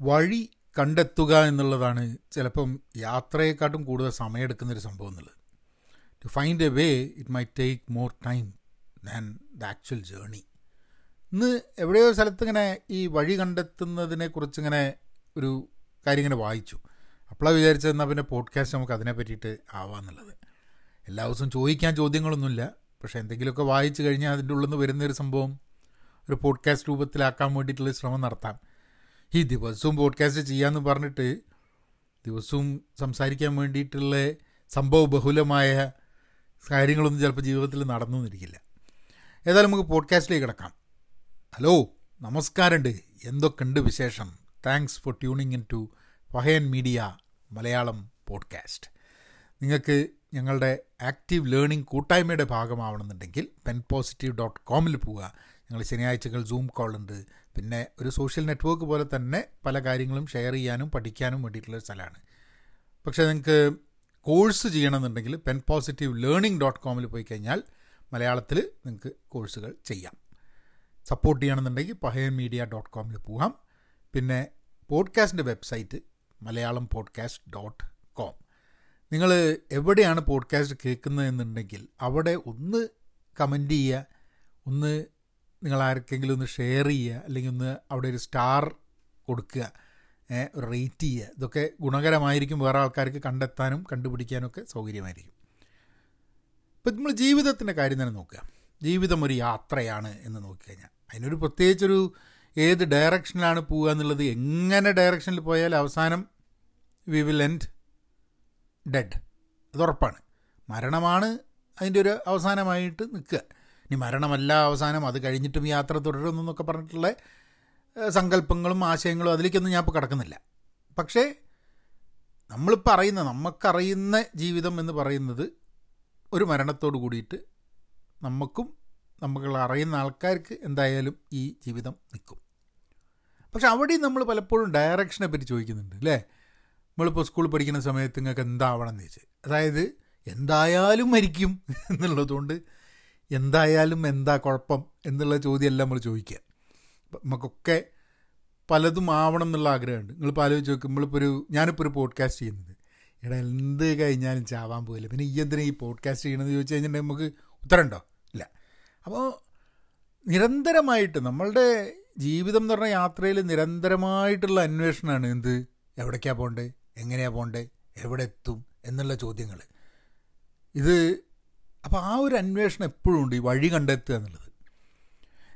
വഴി കണ്ടെത്തുക എന്നുള്ളതാണ് ചിലപ്പം യാത്രയെക്കാട്ടും കൂടുതൽ സമയമെടുക്കുന്നൊരു സംഭവം എന്നുള്ളത്. To find a way it may take more time than the actual journey ഇന്ന് എവിടെയോ സ്ഥലത്ത് ഇങ്ങനെ ഈ വഴി കണ്ടെത്തുന്നതിനെ കുറിച്ച് ഇങ്ങനെ ഒരു കാര്യം ഇങ്ങനെ വായിച്ചു. അപ്പോഴാണ് വിചാരിച്ചത് എന്നാൽ പിന്നെ പോഡ്കാസ്റ്റ് നമുക്ക് അതിനെ പറ്റിയിട്ട് ആവാന്നുള്ളത് എല്ലാ ദിവസവും ചോദിക്കാൻ ചോദ്യങ്ങളൊന്നുമില്ല. പക്ഷേ എന്തെങ്കിലുമൊക്കെ വായിച്ചു കഴിഞ്ഞാൽ അതിന്റെ ഉള്ളിൽ നിന്ന് വരുന്നൊരു സംഭവം ഒരു പോഡ്കാസ്റ്റ് രൂപത്തിലാക്കാൻ വേണ്ടിയിട്ടുള്ള ശ്രമം നടത്താം. ഈ ദിവസവും പോഡ്കാസ്റ്റ് ചെയ്യാമെന്ന് പറഞ്ഞിട്ട് ദിവസവും സംസാരിക്കാൻ വേണ്ടിയിട്ടുള്ള സംഭവ ബഹുലമായ കാര്യങ്ങളൊന്നും ചിലപ്പോൾ ജീവിതത്തിൽ നടന്നു എന്നിരിക്കില്ല ഏതായാലും നമുക്ക് പോഡ്കാസ്റ്റിലേക്ക് കിടക്കാം. ഹലോ നമസ്കാരമുണ്ട്. എന്തൊക്കെയുണ്ട് വിശേഷം? Thanks for tuning in to വഹയൻ media Malayalam podcast നിങ്ങൾക്ക് ഞങ്ങളുടെ ആക്റ്റീവ് ലേണിംഗ് കൂട്ടായ്മയുടെ ഭാഗമാവണമെന്നുണ്ടെങ്കിൽ പെൻ പോസിറ്റീവ് ഡോട്ട് കോമിൽ പോവുക. ഞങ്ങൾ ശനിയാഴ്ചകൾ സൂം കോൾ ഉണ്ട്. പിന്നെ ഒരു സോഷ്യൽ നെറ്റ്വർക്ക് പോലെ തന്നെ പല കാര്യങ്ങളും ഷെയർ ചെയ്യാനും പഠിക്കാനും വേണ്ടിയിട്ടുള്ള സ്ഥലമാണ്. പക്ഷേ നിങ്ങൾക്ക് കോഴ്സ് ചെയ്യണമെന്നുണ്ടെങ്കിൽ പെൻ പോസിറ്റീവ് ലേണിംഗ് ഡോട്ട് കോമിൽ പോയി കഴിഞ്ഞാൽ മലയാളത്തിൽ നിങ്ങൾക്ക് കോഴ്സുകൾ ചെയ്യാം. സപ്പോർട്ട് ചെയ്യണമെന്നുണ്ടെങ്കിൽ പഹയൻ മീഡിയ ഡോട്ട് കോമിൽ പോകാം. പിന്നെ പോഡ്കാസ്റ്റിന്റെ website Malayalam podcast dot com നിങ്ങൾ എവിടെയാണ് പോഡ്കാസ്റ്റ് കേൾക്കുന്നതെന്നുണ്ടെങ്കിൽ അവിടെ ഒന്ന് കമന്റ് ചെയ്യുക ഒന്ന് നിങ്ങൾ ആർക്കെങ്കിലും ഒന്ന് ഷെയർ ചെയ്യുക അല്ലെങ്കിൽ ഒന്ന് അവിടെ ഒരു സ്റ്റാർ കൊടുക്കുക റേറ്റ് ചെയ്യുക. ഇതൊക്കെ ഗുണകരമായിരിക്കും വേറെ ആൾക്കാർക്ക് കണ്ടെത്താനും കണ്ടുപിടിക്കാനും ഒക്കെ സൗകര്യമായിരിക്കും. ഇപ്പം നമ്മൾ ജീവിതത്തിന്റെ കാര്യം തന്നെ നോക്കുക. ജീവിതം ഒരു യാത്രയാണ് എന്ന് നോക്കിക്കഴിഞ്ഞാൽ. അതിനൊരു പ്രത്യേകിച്ചൊരു ഏത് ഡയറക്ഷനിലാണ് പോവുക എന്നുള്ളത് എങ്ങനെ ഡയറക്ഷനിൽ പോയാൽ അവസാനം വി വിൽ എൻഡ് ഡെഡ് അത് ഉറപ്പാണ്. മരണമാണ് അതിന്റെ ഒരു അവസാനമായിട്ട് നിൽക്കുക. ഇനി മരണമല്ല അവസാനം അത് കഴിഞ്ഞിട്ടും യാത്ര തുടരുന്നു തുടരുമെന്നൊക്കെ പറഞ്ഞിട്ടുള്ള സങ്കല്പങ്ങളും ആശയങ്ങളും അതിലേക്കൊന്നും ഞാൻ ഇപ്പോൾ കിടക്കുന്നില്ല. പക്ഷേ നമ്മൾ പറയുന്ന നമുക്കറിയുന്ന ജീവിതം എന്ന് പറയുന്നത് ഒരു മരണത്തോട് കൂടിയിട്ട് നമുക്കും നമ്മൾ അറിയുന്ന ആൾക്കാർക്ക് എന്തായാലും ഈ ജീവിതം നിൽക്കും. പക്ഷെ അവിടെയും നമ്മൾ പലപ്പോഴും ഡയറക്ഷനെ പറ്റി ചോദിക്കുന്നുണ്ട് അല്ലേ? നമ്മളിപ്പോൾ സ്കൂളിൽ പഠിക്കുന്ന സമയത്ത് നിങ്ങൾക്ക് എന്താവണം എന്ന് ചോദിച്ചാൽ അതായത് എന്തായാലും മരിക്കും എന്നുള്ളതുകൊണ്ട് എന്തായാലും എന്താ കുഴപ്പം എന്നുള്ള ചോദ്യമല്ല നമ്മൾ ചോദിക്കുക. നമുക്കൊക്കെ പലതും ആവണം എന്നുള്ള ആഗ്രഹമുണ്ട്. നിങ്ങളിപ്പോൾ ആലോചിച്ച് നോക്കും നമ്മളിപ്പോൾ ഒരു ഞാനിപ്പോൾ ഒരു പോഡ്കാസ്റ്റ് ചെയ്യുന്നത്. എടാ എന്ത് കഴിഞ്ഞാലും ചാവാൻ പോയില്ല പിന്നെ ഈ എന്തിനാ ഈ പോഡ്കാസ്റ്റ് ചെയ്യണമെന്ന് ചോദിച്ചു കഴിഞ്ഞിട്ടുണ്ടെങ്കിൽ നമുക്ക് ഉത്തരമുണ്ടോ? ഇല്ല. അപ്പോൾ നിരന്തരമായിട്ട് നമ്മളുടെ ജീവിതം എന്ന് പറഞ്ഞ യാത്രയിൽ നിരന്തരമായിട്ടുള്ള അന്വേഷണമാണ് എന്ത്? എവിടേക്കാണ് പോകണ്ടേ? എങ്ങനെയാണ് പോകണ്ടേ? എവിടെ എത്തും എന്നുള്ള ചോദ്യങ്ങൾ. ഇത് അപ്പോൾ ആ ഒരു അന്വേഷണം എപ്പോഴും ഉണ്ട് ഈ വഴി കണ്ടെത്തുക എന്നുള്ളത്.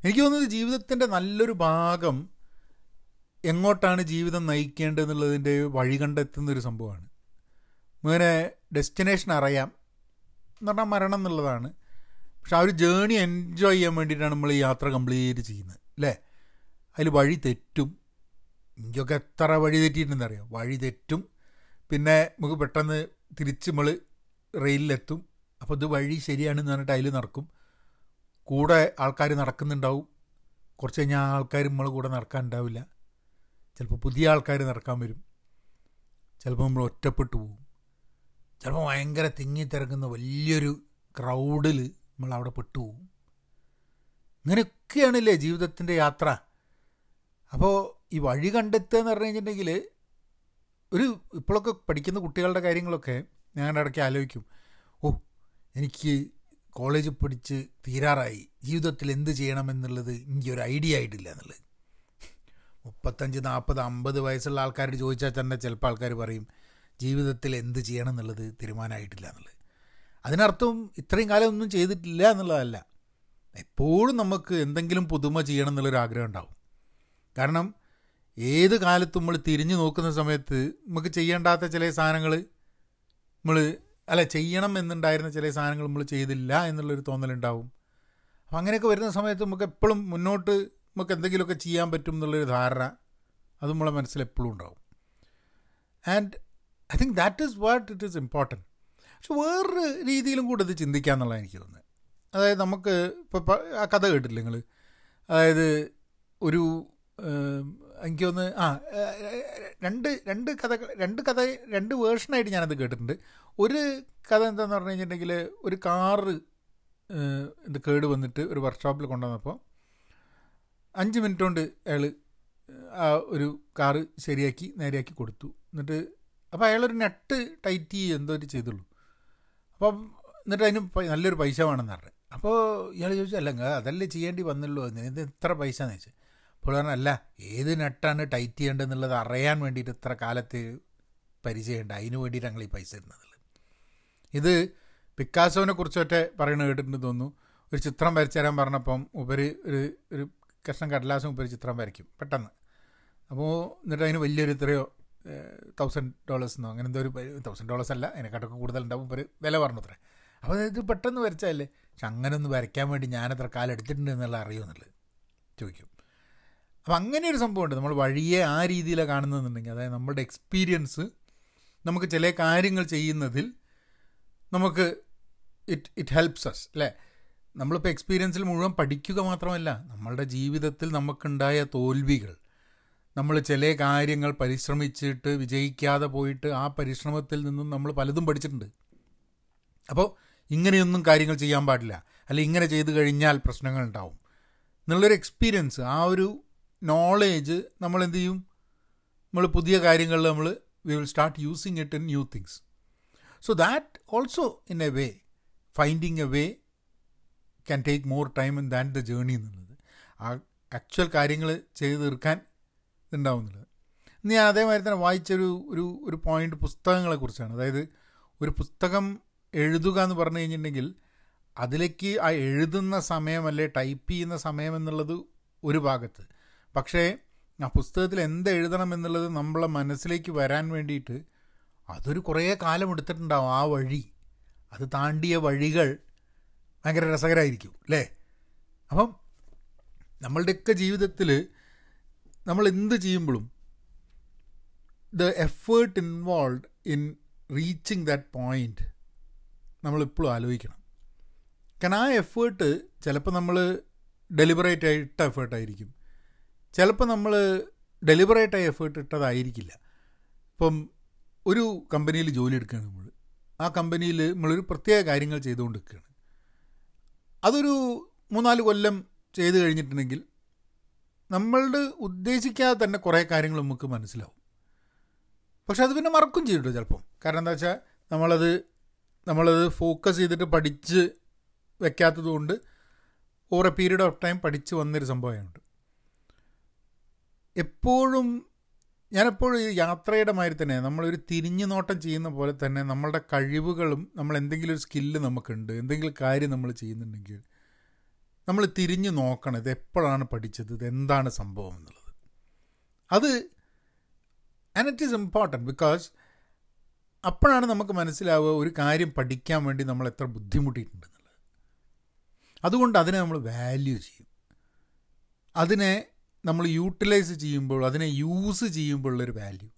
എനിക്ക് തോന്നുന്നത് ജീവിതത്തിന്റെ നല്ലൊരു ഭാഗം എങ്ങോട്ടാണ് ജീവിതം നയിക്കേണ്ടതെന്നുള്ളതിന്റെ വഴി കണ്ടെത്തുന്ന ഒരു സംഭവമാണ്. അങ്ങനെ ഡെസ്റ്റിനേഷൻ അറിയാം എന്ന് പറഞ്ഞാൽ മരണം എന്നുള്ളതാണ്. പക്ഷെ ആ ഒരു ജേണി എൻജോയ് ചെയ്യാൻ വേണ്ടിയിട്ടാണ് നമ്മൾ ഈ യാത്ര കംപ്ലീറ്റ് ചെയ്യുന്നത് അല്ലേ? അതിൽ വഴി തെറ്റും. എനിക്കൊക്കെ എത്ര വഴി തെറ്റിയിട്ടുണ്ടെന്നറിയാം വഴി തെറ്റും. പിന്നെ നമുക്ക് പെട്ടെന്ന് തിരിച്ച് നമ്മൾ റെയിലിലെത്തും അപ്പോൾ ഇത് വഴി ശരിയാണെന്ന് പറഞ്ഞിട്ട് അതിൽ നടക്കും. കൂടെ ആൾക്കാർ നടക്കുന്നുണ്ടാവും. കുറച്ച് കഴിഞ്ഞാൽ ആൾക്കാർ നമ്മൾ കൂടെ നടക്കാൻ ഉണ്ടാവില്ല ചിലപ്പോൾ പുതിയ ആൾക്കാർ നടക്കാൻ വരും. ചിലപ്പോൾ നമ്മൾ ഒറ്റപ്പെട്ടു പോകും ചിലപ്പോൾ ഭയങ്കര തിങ്ങി തിരക്കുന്ന വലിയൊരു ക്രൗഡിൽ നമ്മൾ അവിടെ പെട്ടു പെട്ടുപോകും ഇങ്ങനെയൊക്കെയാണല്ലേ ജീവിതത്തിന്റെ യാത്ര. അപ്പോൾ ഈ വഴി കണ്ടെത്തുക എന്ന് പറഞ്ഞു കഴിഞ്ഞിട്ടുണ്ടെങ്കിൽ ഒരു ഇപ്പോഴൊക്കെ പഠിക്കുന്ന കുട്ടികളുടെ കാര്യങ്ങളൊക്കെ ഞാൻ ഇടയ്ക്ക് ആലോചിക്കും. എനിക്ക് കോളേജ് പഠിച്ച് തീരാറായി. ജീവിതത്തിൽ എന്ത് ചെയ്യണമെന്നുള്ളത് എനിക്കൊരു ഐഡിയ ആയിട്ടില്ല എന്നുള്ളത്. മുപ്പത്തഞ്ച് നാൽപ്പത് അമ്പത് വയസ്സുള്ള ആൾക്കാരോട് ചോദിച്ചാൽ തന്നെ ചിലപ്പോൾ ആൾക്കാർ പറയും ജീവിതത്തിൽ എന്ത് ചെയ്യണം എന്നുള്ളത് തീരുമാനമായിട്ടില്ല എന്നുള്ളത്. അതിനർത്ഥം ഇത്രയും കാലം ഒന്നും ചെയ്തിട്ടില്ല എന്നുള്ളതല്ല. എപ്പോഴും നമുക്ക് എന്തെങ്കിലും പുതുമ ചെയ്യണം എന്നുള്ളൊരു ആഗ്രഹം ഉണ്ടാവും. കാരണം ഏത് കാലത്തും നമ്മൾ തിരിഞ്ഞു നോക്കുന്ന സമയത്ത് നമുക്ക് ചെയ്യേണ്ടാത്ത ചില സാധനങ്ങൾ നമ്മൾ അല്ല ചെയ്യണം എന്നുണ്ടായിരുന്ന ചില സാധനങ്ങൾ നമ്മൾ ചെയ്തില്ല എന്നുള്ളൊരു തോന്നലുണ്ടാവും. അപ്പം അങ്ങനെയൊക്കെ വരുന്ന സമയത്ത് നമുക്ക് എപ്പോഴും മുന്നോട്ട് നമുക്ക് എന്തെങ്കിലുമൊക്കെ ചെയ്യാൻ പറ്റും എന്നുള്ളൊരു ധാരണ അത് നമ്മളെ മനസ്സിൽ എപ്പോഴും ഉണ്ടാവും. And I think that is what it is important പക്ഷെ വേറൊരു രീതിയിലും കൂടെ ഇത് ചിന്തിക്കാമെന്നുള്ളതാണ് എനിക്ക് തോന്നുന്നത്. അതായത് നമുക്ക് ഇപ്പോൾ ആ കഥ കേട്ടില്ല നിങ്ങൾ അതായത് ഒരു എനിക്ക് ഒന്ന് ആ രണ്ട് രണ്ട് കഥ രണ്ട് കഥ രണ്ട് വേർഷനായിട്ട് ഞാനത് കേട്ടിട്ടുണ്ട്. ഒരു കഥ എന്താന്ന് പറഞ്ഞു കഴിഞ്ഞിട്ടുണ്ടെങ്കിൽ ഒരു കാറ് ഇത് കേട് വന്നിട്ട് ഒരു വർക്ക്ഷോപ്പിൽ കൊണ്ടുവന്നപ്പോൾ അഞ്ച് മിനിറ്റ് കൊണ്ട് അയാൾ ആ ഒരു കാറ് ശരിയാക്കി നേരെയാക്കി കൊടുത്തു. എന്നിട്ട് അപ്പോൾ അയാളൊരു നെട്ട് ടൈറ്റ് എന്തോ ഒരു ചെയ്തുള്ളൂ. അപ്പോൾ എന്നിട്ട് അതിന് നല്ലൊരു പൈസ വേണമെന്ന് പറഞ്ഞു. അപ്പോൾ ഇയാൾ ചോദിച്ചു അല്ലെങ്കിൽ അതല്ലേ ചെയ്യേണ്ടി വന്നുള്ളൂ? ഇത് എത്ര പൈസ എന്ന് ചോദിച്ചു. അപ്പോൾ പറഞ്ഞു അല്ല ഏത് നെട്ടാണ് ടൈറ്റ് ചെയ്യേണ്ടതെന്നുള്ളത് അറിയാൻ വേണ്ടിയിട്ട് ഇത്ര കാലത്ത് പരിചയമുണ്ട്. അതിന് വേണ്ടിയിട്ട് ഞങ്ങൾ ഈ പൈസ ഇടുന്നത് ഇത് പിക്കാസോനെ കുറിച്ചൊക്കെ പറയുന്നത് കേട്ടിട്ടുണ്ട് തോന്നുന്നു. ഒരു ചിത്രം വരച്ചു തരാൻ പറഞ്ഞപ്പം ഉപരി ഒരു ഒരു കഷ്ണം കടലാസം ഉപരി ചിത്രം വരയ്ക്കും പെട്ടെന്ന്. അപ്പോൾ എന്നിട്ട് അതിന് വലിയൊരു ഇത്രയോ തൗസൻഡ് ഡോളേഴ്സ് എന്നോ അങ്ങനെ എന്തോ ഒരു തൗസൻഡ് ഡോളേഴ്സ് അല്ല അതിനെക്കാട്ടൊക്കെ കൂടുതലുണ്ടാവും ഒരു വില പറഞ്ഞു അത്രേ. അപ്പോൾ ഇത് പെട്ടെന്ന് വരച്ചാലേ പക്ഷെ അങ്ങനെ ഒന്ന് വരയ്ക്കാൻ വേണ്ടി ഞാനത്ര കാലം എടുത്തിട്ടുണ്ട് എന്നുള്ള അറിയുമെന്നുള്ളത് ചോദിക്കും. അപ്പം അങ്ങനെ ഒരു സംഭവമുണ്ട്. നമ്മൾ വഴിയെ ആ രീതിയിലാണ് കാണുന്നതെന്നുണ്ടെങ്കിൽ അതായത് നമ്മുടെ എക്സ്പീരിയൻസ് നമുക്ക് ചില കാര്യങ്ങൾ ചെയ്യുന്നതിൽ നമുക്ക് ഇറ്റ് ഇറ്റ് ഹെൽപ്സ് അസ് അല്ലേ? നമ്മളിപ്പോൾ എക്സ്പീരിയൻസിൽ മുഴുവൻ പഠിക്കുക മാത്രമല്ല നമ്മളുടെ ജീവിതത്തിൽ നമുക്കുണ്ടായ തോൽവികൾ നമ്മൾ ചില കാര്യങ്ങൾ പരിശ്രമിച്ചിട്ട് വിജയിക്കാതെ പോയിട്ട് ആ പരിശ്രമത്തിൽ നിന്നും നമ്മൾ പലതും പഠിച്ചിട്ടുണ്ട്. അപ്പോൾ ഇങ്ങനെയൊന്നും കാര്യങ്ങൾ ചെയ്യാൻ പാടില്ല. അല്ലെങ്കിൽ ഇങ്ങനെ ചെയ്തു കഴിഞ്ഞാൽ പ്രശ്നങ്ങൾ ഉണ്ടാവും. എന്നുള്ളൊരു എക്സ്പീരിയൻസ് ആ ഒരു നോളേജ് നമ്മൾ എന്ത് ചെയ്യും? നമ്മൾ പുതിയ കാര്യങ്ങളിൽ നമ്മൾ we will start using it in new things so that also in a way finding a way can take more time in than the journey എന്നുള്ളത്. ആ ആക്ച്വൽ കാര്യങ്ങൾ ചെയ്ത് തീർക്കാൻ ഇതുണ്ടാവുന്നുള്ളത് ഞാൻ അതേമാതിരി തന്നെ വായിച്ചൊരു ഒരു ഒരു പോയിന്റ് പുസ്തകങ്ങളെക്കുറിച്ചാണ് അതായത് ഒരു പുസ്തകം എഴുതുക എന്ന് പറഞ്ഞു കഴിഞ്ഞിട്ടുണ്ടെങ്കിൽ അതിലേക്ക് ആ എഴുതുന്ന സമയമല്ലേ ടൈപ്പ് ചെയ്യുന്ന സമയം എന്നുള്ളത് ഒരു ഭാഗത്ത്. പക്ഷേ ആ പുസ്തകത്തിൽ എന്ത് എഴുതണം എന്നുള്ളത് നമ്മളെ മനസ്സിലേക്ക് വരാൻ വേണ്ടിയിട്ട് അതൊരു കുറേ കാലം എടുത്തിട്ടുണ്ടാവും ആ വഴി. അത് താണ്ടിയ വഴികൾ ഭയങ്കര രസകരമായിരിക്കും അല്ലേ? അപ്പം നമ്മളുടെയൊക്കെ ജീവിതത്തിൽ നമ്മൾ എന്ത് ചെയ്യുമ്പോഴും the effort involve in reaching that point നമ്മളിപ്പോഴും ആലോചിക്കണം. കാരണം ആ എഫേർട്ട് ചിലപ്പോൾ നമ്മൾ ഡെലിബറേറ്റ് ആയിട്ട് എഫേർട്ടായിരിക്കും ചിലപ്പോൾ നമ്മൾ ഡെലിബറേറ്റ് ആയ എഫേർട്ട് ഇട്ടതായിരിക്കില്ല. ഇപ്പം ഒരു കമ്പനിയിൽ ജോലി എടുക്കുകയാണ് നമ്മൾ ആ കമ്പനിയിൽ നമ്മളൊരു പ്രത്യേക കാര്യങ്ങൾ ചെയ്തുകൊണ്ട് നിൽക്കുകയാണ് അതൊരു മൂന്നാൽ കൊല്ലം ചെയ്ത് കഴിഞ്ഞിട്ടുണ്ടെങ്കിൽ നമ്മളുടെ ഉദ്ദേശിക്കാതെ തന്നെ കുറേ കാര്യങ്ങൾ നമുക്ക് മനസ്സിലാവും. പക്ഷെ അത് പിന്നെ മറക്കും ചെയ്യും ചിലപ്പം. കാരണം എന്താ വെച്ചാൽ നമ്മളത് നമ്മളത് ഫോക്കസ് ചെയ്തിട്ട് പഠിച്ച് വെക്കാത്തത് കൊണ്ട് over a period of time പഠിച്ച് വന്നൊരു സംഭവമായുണ്ട്. എപ്പോഴും ഞാനെപ്പോഴും ഈ യാത്രയുടെ മാതിരി തന്നെ നമ്മളൊരു തിരിഞ്ഞു നോട്ടം ചെയ്യുന്ന പോലെ തന്നെ നമ്മളുടെ കഴിവുകളും നമ്മൾ എന്തെങ്കിലും ഒരു സ്കില്ല് നമുക്കുണ്ട് എന്തെങ്കിലും കാര്യം നമ്മൾ ചെയ്യുന്നുണ്ടെങ്കിൽ നമ്മൾ തിരിഞ്ഞു നോക്കണം ഇത് എപ്പോഴാണ് പഠിച്ചത് ഇത് എന്താണ് സംഭവം എന്നുള്ളത്. അത് and it is important because അപ്പോഴാണ് നമുക്ക് മനസ്സിലാവുക ഒരു കാര്യം പഠിക്കാൻ വേണ്ടി നമ്മൾ എത്ര ബുദ്ധിമുട്ടിയിട്ടുണ്ടെന്നുള്ളത് അതുകൊണ്ട് അതിനെ നമ്മൾ വാല്യൂ ചെയ്യും. അതിനെ നമ്മൾ യൂട്ടിലൈസ് ചെയ്യുമ്പോൾ അതിനെ യൂസ് ചെയ്യുമ്പോഴുള്ളൊരു വാല്യൂ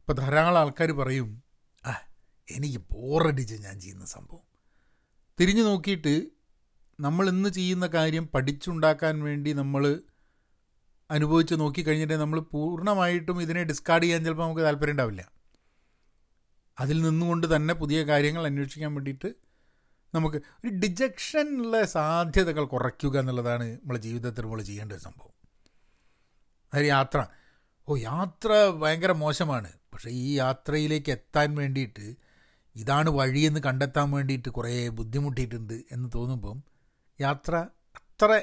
ഇപ്പോൾ ധാരാളം ആൾക്കാർ പറയും ആ എനിക്ക് ബോറടിച്ച് ഞാൻ ചെയ്യുന്ന സംഭവം. തിരിഞ്ഞു നോക്കിയിട്ട് നമ്മൾ ഇന്ന് ചെയ്യുന്ന കാര്യം പഠിച്ചുണ്ടാക്കാൻ വേണ്ടി നമ്മൾ അനുഭവിച്ച് നോക്കിക്കഴിഞ്ഞിട്ടുണ്ടെങ്കിൽ നമ്മൾ പൂർണമായിട്ടും ഇതിനെ ഡിസ്കാർഡ് ചെയ്യാൻ ചിലപ്പോൾ നമുക്ക് താല്പര്യം ഉണ്ടാവില്ല. അതിൽ നിന്നുകൊണ്ട് തന്നെ പുതിയ കാര്യങ്ങൾ അന്വേഷിക്കാൻ വേണ്ടിയിട്ട് നമുക്ക് ഒരു ഡിജക്ഷനുള്ള സാധ്യതകൾ കുറയ്ക്കുക എന്നുള്ളതാണ് നമ്മളെ ജീവിതത്തിൽ നമ്മൾ ചെയ്യേണ്ട ഒരു സംഭവം. അതായത് യാത്ര. ഓ യാത്ര ഭയങ്കര മോശമാണ്. പക്ഷേ ഈ യാത്രയിലേക്ക് എത്താൻ വേണ്ടിയിട്ട് ഇതാണ് വഴിയെന്ന് കണ്ടെത്താൻ വേണ്ടിയിട്ട് കുറേ ബുദ്ധിമുട്ടിയിട്ടുണ്ട് എന്ന് തോന്നുമ്പം യാത്ര അത്ര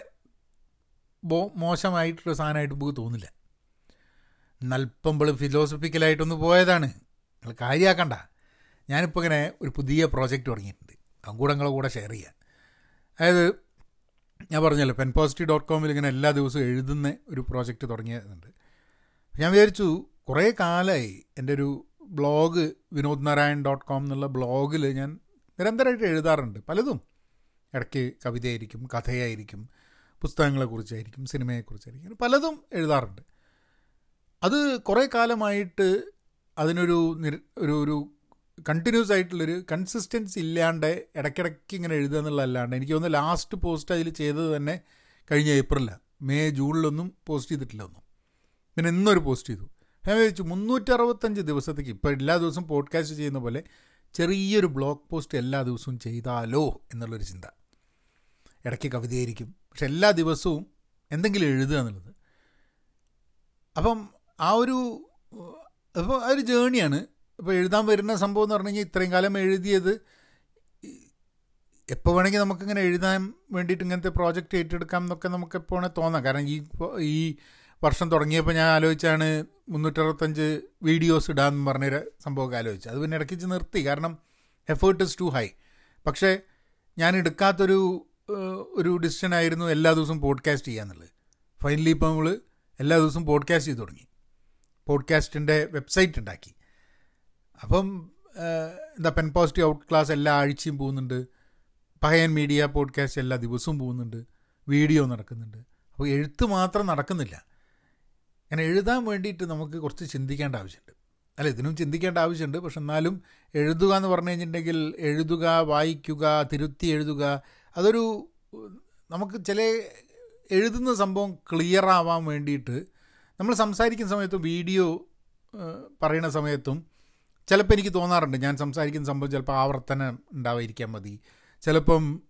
ബോ മോശമായിട്ടുള്ള സാധനമായിട്ട് നമുക്ക് തോന്നില്ല. നൽപ്പമ്പോൾ ഫിലോസഫിക്കലായിട്ടൊന്ന് പോയതാണ്. നിങ്ങൾ കാര്യമാക്കണ്ട ഞാനിപ്പോൾ ഇങ്ങനെ ഒരു പുതിയ പ്രോജക്റ്റ് തുടങ്ങിയിട്ടുണ്ട്. അതും കൂടെ കൂടെ ഷെയർ ചെയ്യാം. അതായത് ഞാൻ പറഞ്ഞല്ലോ പെൻ പോസിറ്റീവ് ഡോട്ട് കോമിൽ ഇങ്ങനെ എല്ലാ ദിവസവും എഴുതുന്ന ഒരു പ്രോജക്റ്റ് തുടങ്ങിയതുണ്ട്. ഞാൻ വിചാരിച്ചു കുറേ കാലമായി എന്റെ ഒരു blog Vinod Narayan dot com എന്നുള്ള ബ്ലോഗിൽ ഞാൻ നിരന്തരമായിട്ട് എഴുതാറുണ്ട്. പലതും. ഇടയ്ക്ക് കവിതയായിരിക്കും കഥയായിരിക്കും പുസ്തകങ്ങളെക്കുറിച്ചായിരിക്കും സിനിമയെക്കുറിച്ചായിരിക്കും. പലതും എഴുതാറുണ്ട്. അത് കുറേ കാലമായിട്ട് അതിനൊരു ഒരു ഒരു കണ്ടിന്യൂസ് ആയിട്ടുള്ളൊരു കൺസിസ്റ്റൻസി ഇല്ലാണ്ട് ഇടയ്ക്കിടയ്ക്ക് ഇങ്ങനെ എഴുതുക എന്നുള്ളതല്ലാണ്ട് എനിക്ക് തോന്നുന്നു ലാസ്റ്റ് പോസ്റ്റ് അതിൽ ചെയ്തത് തന്നെ കഴിഞ്ഞ ഏപ്രിലാണ് മെയ് ജൂണിലൊന്നും പോസ്റ്റ് ചെയ്തിട്ടില്ല ഒന്നും. പിന്നെ ഇന്നൊരു പോസ്റ്റ് ചെയ്തു. ഞാൻ ചോദിച്ചു മുന്നൂറ്ററുപത്തഞ്ച് ദിവസത്തേക്ക് ഇപ്പോൾ എല്ലാ ദിവസവും പോഡ്കാസ്റ്റ് ചെയ്യുന്ന പോലെ ചെറിയൊരു ബ്ലോഗ് പോസ്റ്റ് എല്ലാ ദിവസവും ചെയ്താലോ എന്നുള്ളൊരു ചിന്ത. ഇടയ്ക്ക് കവിതയായിരിക്കും. പക്ഷെ എല്ലാ ദിവസവും എന്തെങ്കിലും എഴുതുക എന്നുള്ളത്. അപ്പം ആ ഒരു അപ്പോൾ ആ ഒരു ജേണിയാണ് ഇപ്പോൾ എഴുതാൻ വരുന്ന സംഭവം എന്ന് പറഞ്ഞു കഴിഞ്ഞാൽ ഇത്രയും കാലം എഴുതിയത് എപ്പോൾ വേണമെങ്കിൽ നമുക്കിങ്ങനെ എഴുതാൻ വേണ്ടിയിട്ട് ഇങ്ങനത്തെ പ്രോജക്റ്റ് ഏറ്റെടുക്കാം എന്നൊക്കെ നമുക്ക് എപ്പോൾ വേണമെങ്കിൽ തോന്നാം. കാരണം ഈ ഈ വർഷം തുടങ്ങിയപ്പോൾ ഞാൻ ആലോചിച്ചാണ് മുന്നൂറ്ററുപത്തഞ്ച് വീഡിയോസ് ഇടാമെന്ന് പറഞ്ഞൊരു സംഭവമൊക്കെ ആലോചിച്ചു അത് പിന്നെ ഇടയ്ക്ക് നിർത്തി. കാരണം എഫേർട്ട് ഇസ് ടു ഹൈ പക്ഷേ ഞാൻ എടുക്കാത്തൊരു ഒരു ഡിസിഷൻ ആയിരുന്നു എല്ലാ ദിവസവും പോഡ്കാസ്റ്റ് ചെയ്യാന്നുള്ളത് ഫൈനലി ഇപ്പോൾ നമ്മൾ എല്ലാ ദിവസവും പോഡ്കാസ്റ്റ് ചെയ്ത് തുടങ്ങി. പോഡ്കാസ്റ്റിന്റെ വെബ്സൈറ്റ് ഉണ്ടാക്കി. അപ്പം എന്താ പെൻ പോസിറ്റീവ് ഔട്ട് ക്ലാസ് എല്ലാ ആഴ്ചയും പോകുന്നുണ്ട്. പഹയൻ മീഡിയ പോഡ്കാസ്റ്റ് എല്ലാ ദിവസവും പോകുന്നുണ്ട്. വീഡിയോ നടക്കുന്നുണ്ട്. അപ്പോൾ എഴുത്ത് മാത്രം നടക്കുന്നില്ല. അങ്ങനെ എഴുതാൻ വേണ്ടിയിട്ട് നമുക്ക് കുറച്ച് ചിന്തിക്കേണ്ട ആവശ്യമുണ്ട്. അല്ല ഇതിനും ചിന്തിക്കേണ്ട ആവശ്യമുണ്ട്. പക്ഷെ എന്നാലും എഴുതുക എന്ന് പറഞ്ഞു കഴിഞ്ഞിട്ടുണ്ടെങ്കിൽ എഴുതുക വായിക്കുക തിരുത്തി എഴുതുക അതൊരു നമുക്ക് ചില എഴുതുന്ന സംഭവം ക്ലിയർ ആവാൻ വേണ്ടിയിട്ട് നമ്മൾ സംസാരിക്കുന്ന സമയത്തും വീഡിയോ പറയുന്ന സമയത്തും ചിലപ്പോൾ എനിക്ക് തോന്നാറുണ്ട് ഞാൻ സംസാരിക്കുന്ന സംഭവം ചിലപ്പോൾ ആവർത്തനം ഉണ്ടാവാതിരിക്കാൻ മതി. ചിലപ്പം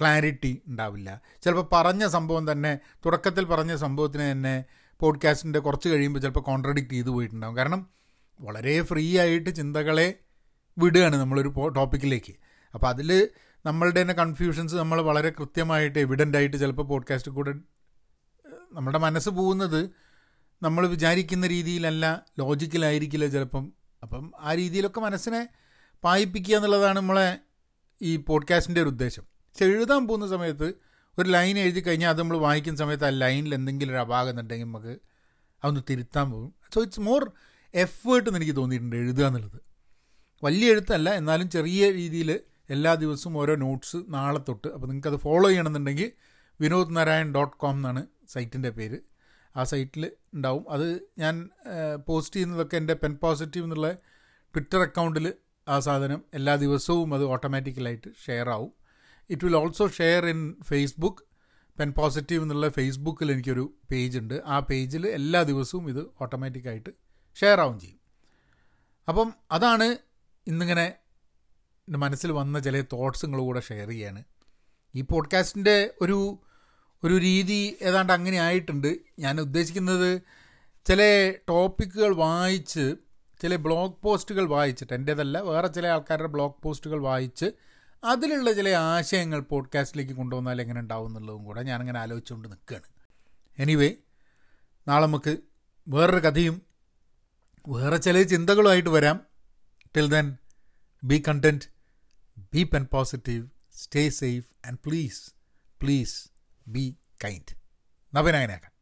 ക്ലാരിറ്റി ഉണ്ടാവില്ല. ചിലപ്പോൾ പറഞ്ഞ സംഭവം തന്നെ തുടക്കത്തിൽ പറഞ്ഞ സംഭവത്തിന് തന്നെ പോഡ്കാസ്റ്റിന്റെ കുറച്ച് കഴിയുമ്പോൾ ചിലപ്പോൾ കോൺട്രഡിക്റ്റ് ചെയ്തു പോയിട്ടുണ്ടാകും കാരണം വളരെ ഫ്രീ ആയിട്ട് ചിന്തകളെ വിടുകയാണ് നമ്മളൊരു ടോപ്പിക്കിലേക്ക് അപ്പോൾ അതിൽ നമ്മളുടെ തന്നെ കൺഫ്യൂഷൻസ് നമ്മൾ വളരെ കൃത്യമായിട്ട് എവിഡന്റ് ആയിട്ട് ചിലപ്പോൾ പോഡ്കാസ്റ്റ് കൂടെ നമ്മുടെ മനസ്സ് പോകുന്നത് നമ്മൾ വിചാരിക്കുന്ന രീതിയിലല്ല ലോജിക്കലായിരിക്കില്ല ചിലപ്പം അപ്പം ആ രീതിയിലൊക്കെ മനസ്സിനെ പായിപ്പിക്കുക എന്നുള്ളതാണ് നമ്മളെ ഈ പോഡ്കാസ്റ്റിന്റെ ഒരു ഉദ്ദേശം. പക്ഷെ എഴുതാൻ പോകുന്ന സമയത്ത് ഒരു ലൈൻ എഴുതി കഴിഞ്ഞാൽ അത് നമ്മൾ വായിക്കുന്ന സമയത്ത് ആ ലൈനിൽ എന്തെങ്കിലും ഒരു അപാകം എന്നുണ്ടെങ്കിൽ നമുക്ക് അതൊന്ന് തിരുത്താൻ പോകും. സോ ഇറ്റ്സ് മോർ എഫേർട്ട് എന്ന് എനിക്ക് തോന്നിയിട്ടുണ്ട് എഴുതുക എന്നുള്ളത്. വലിയ എഴുത്തല്ല എന്നാലും ചെറിയ രീതിയിൽ എല്ലാ ദിവസവും ഓരോ നോട്ട്സ് നാളെ തൊട്ട് അപ്പോൾ നിങ്ങൾക്കത് ഫോളോ ചെയ്യണമെന്നുണ്ടെങ്കിൽ വിനോദ് നാരായൺ ഡോട്ട് കോം എന്നാണ് സൈറ്റിന്റെ പേര്. ആ സൈറ്റിൽ ഉണ്ടാവും. അത് ഞാൻ പോസ്റ്റ് ചെയ്യുന്നതൊക്കെ എന്റെ പെൻ പോസിറ്റീവ് എന്നുള്ള ട്വിറ്റർ അക്കൗണ്ടിൽ ആ സാധനം എല്ലാ ദിവസവും അത് ഓട്ടോമാറ്റിക്കലായിട്ട് ഷെയർ ആവും it will also share in Facebook pen positive എന്നുള്ള ഫേസ്ബുക്കിൽ എനിക്കൊരു പേജ് ഉണ്ട്. ആ പേജിൽ എല്ലാ ദിവസവും ഇത് ഓട്ടോമാറ്റിക്കായിട്ട് ഷെയർ ആവും ചെയ്യും. അപ്പം അതാണ് ഇന്നിങ്ങനെ എന്റെ മനസ്സിൽ വന്ന ചില തോട്ട്സ് കൂടെ ഷെയർ ചെയ്യാണ്. ഈ പോഡ്കാസ്റ്റിന്റെ ഒരു ഒരു രീതി ഏതാണ്ട് അങ്ങനെ ആയിട്ടുണ്ട്. ഞാൻ ഉദ്ദേശിക്കുന്നത് ചില ടോപ്പിക്കുകൾ വായിച്ച് ചില ബ്ലോഗ് പോസ്റ്റുകൾ വായിച്ചിട്ട് എന്റേതല്ല വേറെ ചില ആൾക്കാരുടെ ബ്ലോഗ് പോസ്റ്റുകൾ വായിച്ച് അതിലുള്ള ചില ആശയങ്ങൾ പോഡ്കാസ്റ്റിലേക്ക് കൊണ്ടുവന്നാൽ എങ്ങനെ ഉണ്ടാവും എന്നുള്ളതും കൂടെ ഞാനങ്ങനെ ആലോചിച്ചുകൊണ്ട് നിൽക്കുകയാണ്. എനിവേ നാളെ നമുക്ക് വേറൊരു കഥയും വേറെ ചില ചിന്തകളുമായിട്ട് വരാം. Till then be content be pen positive stay safe and please please be kind. Na pinanganaka.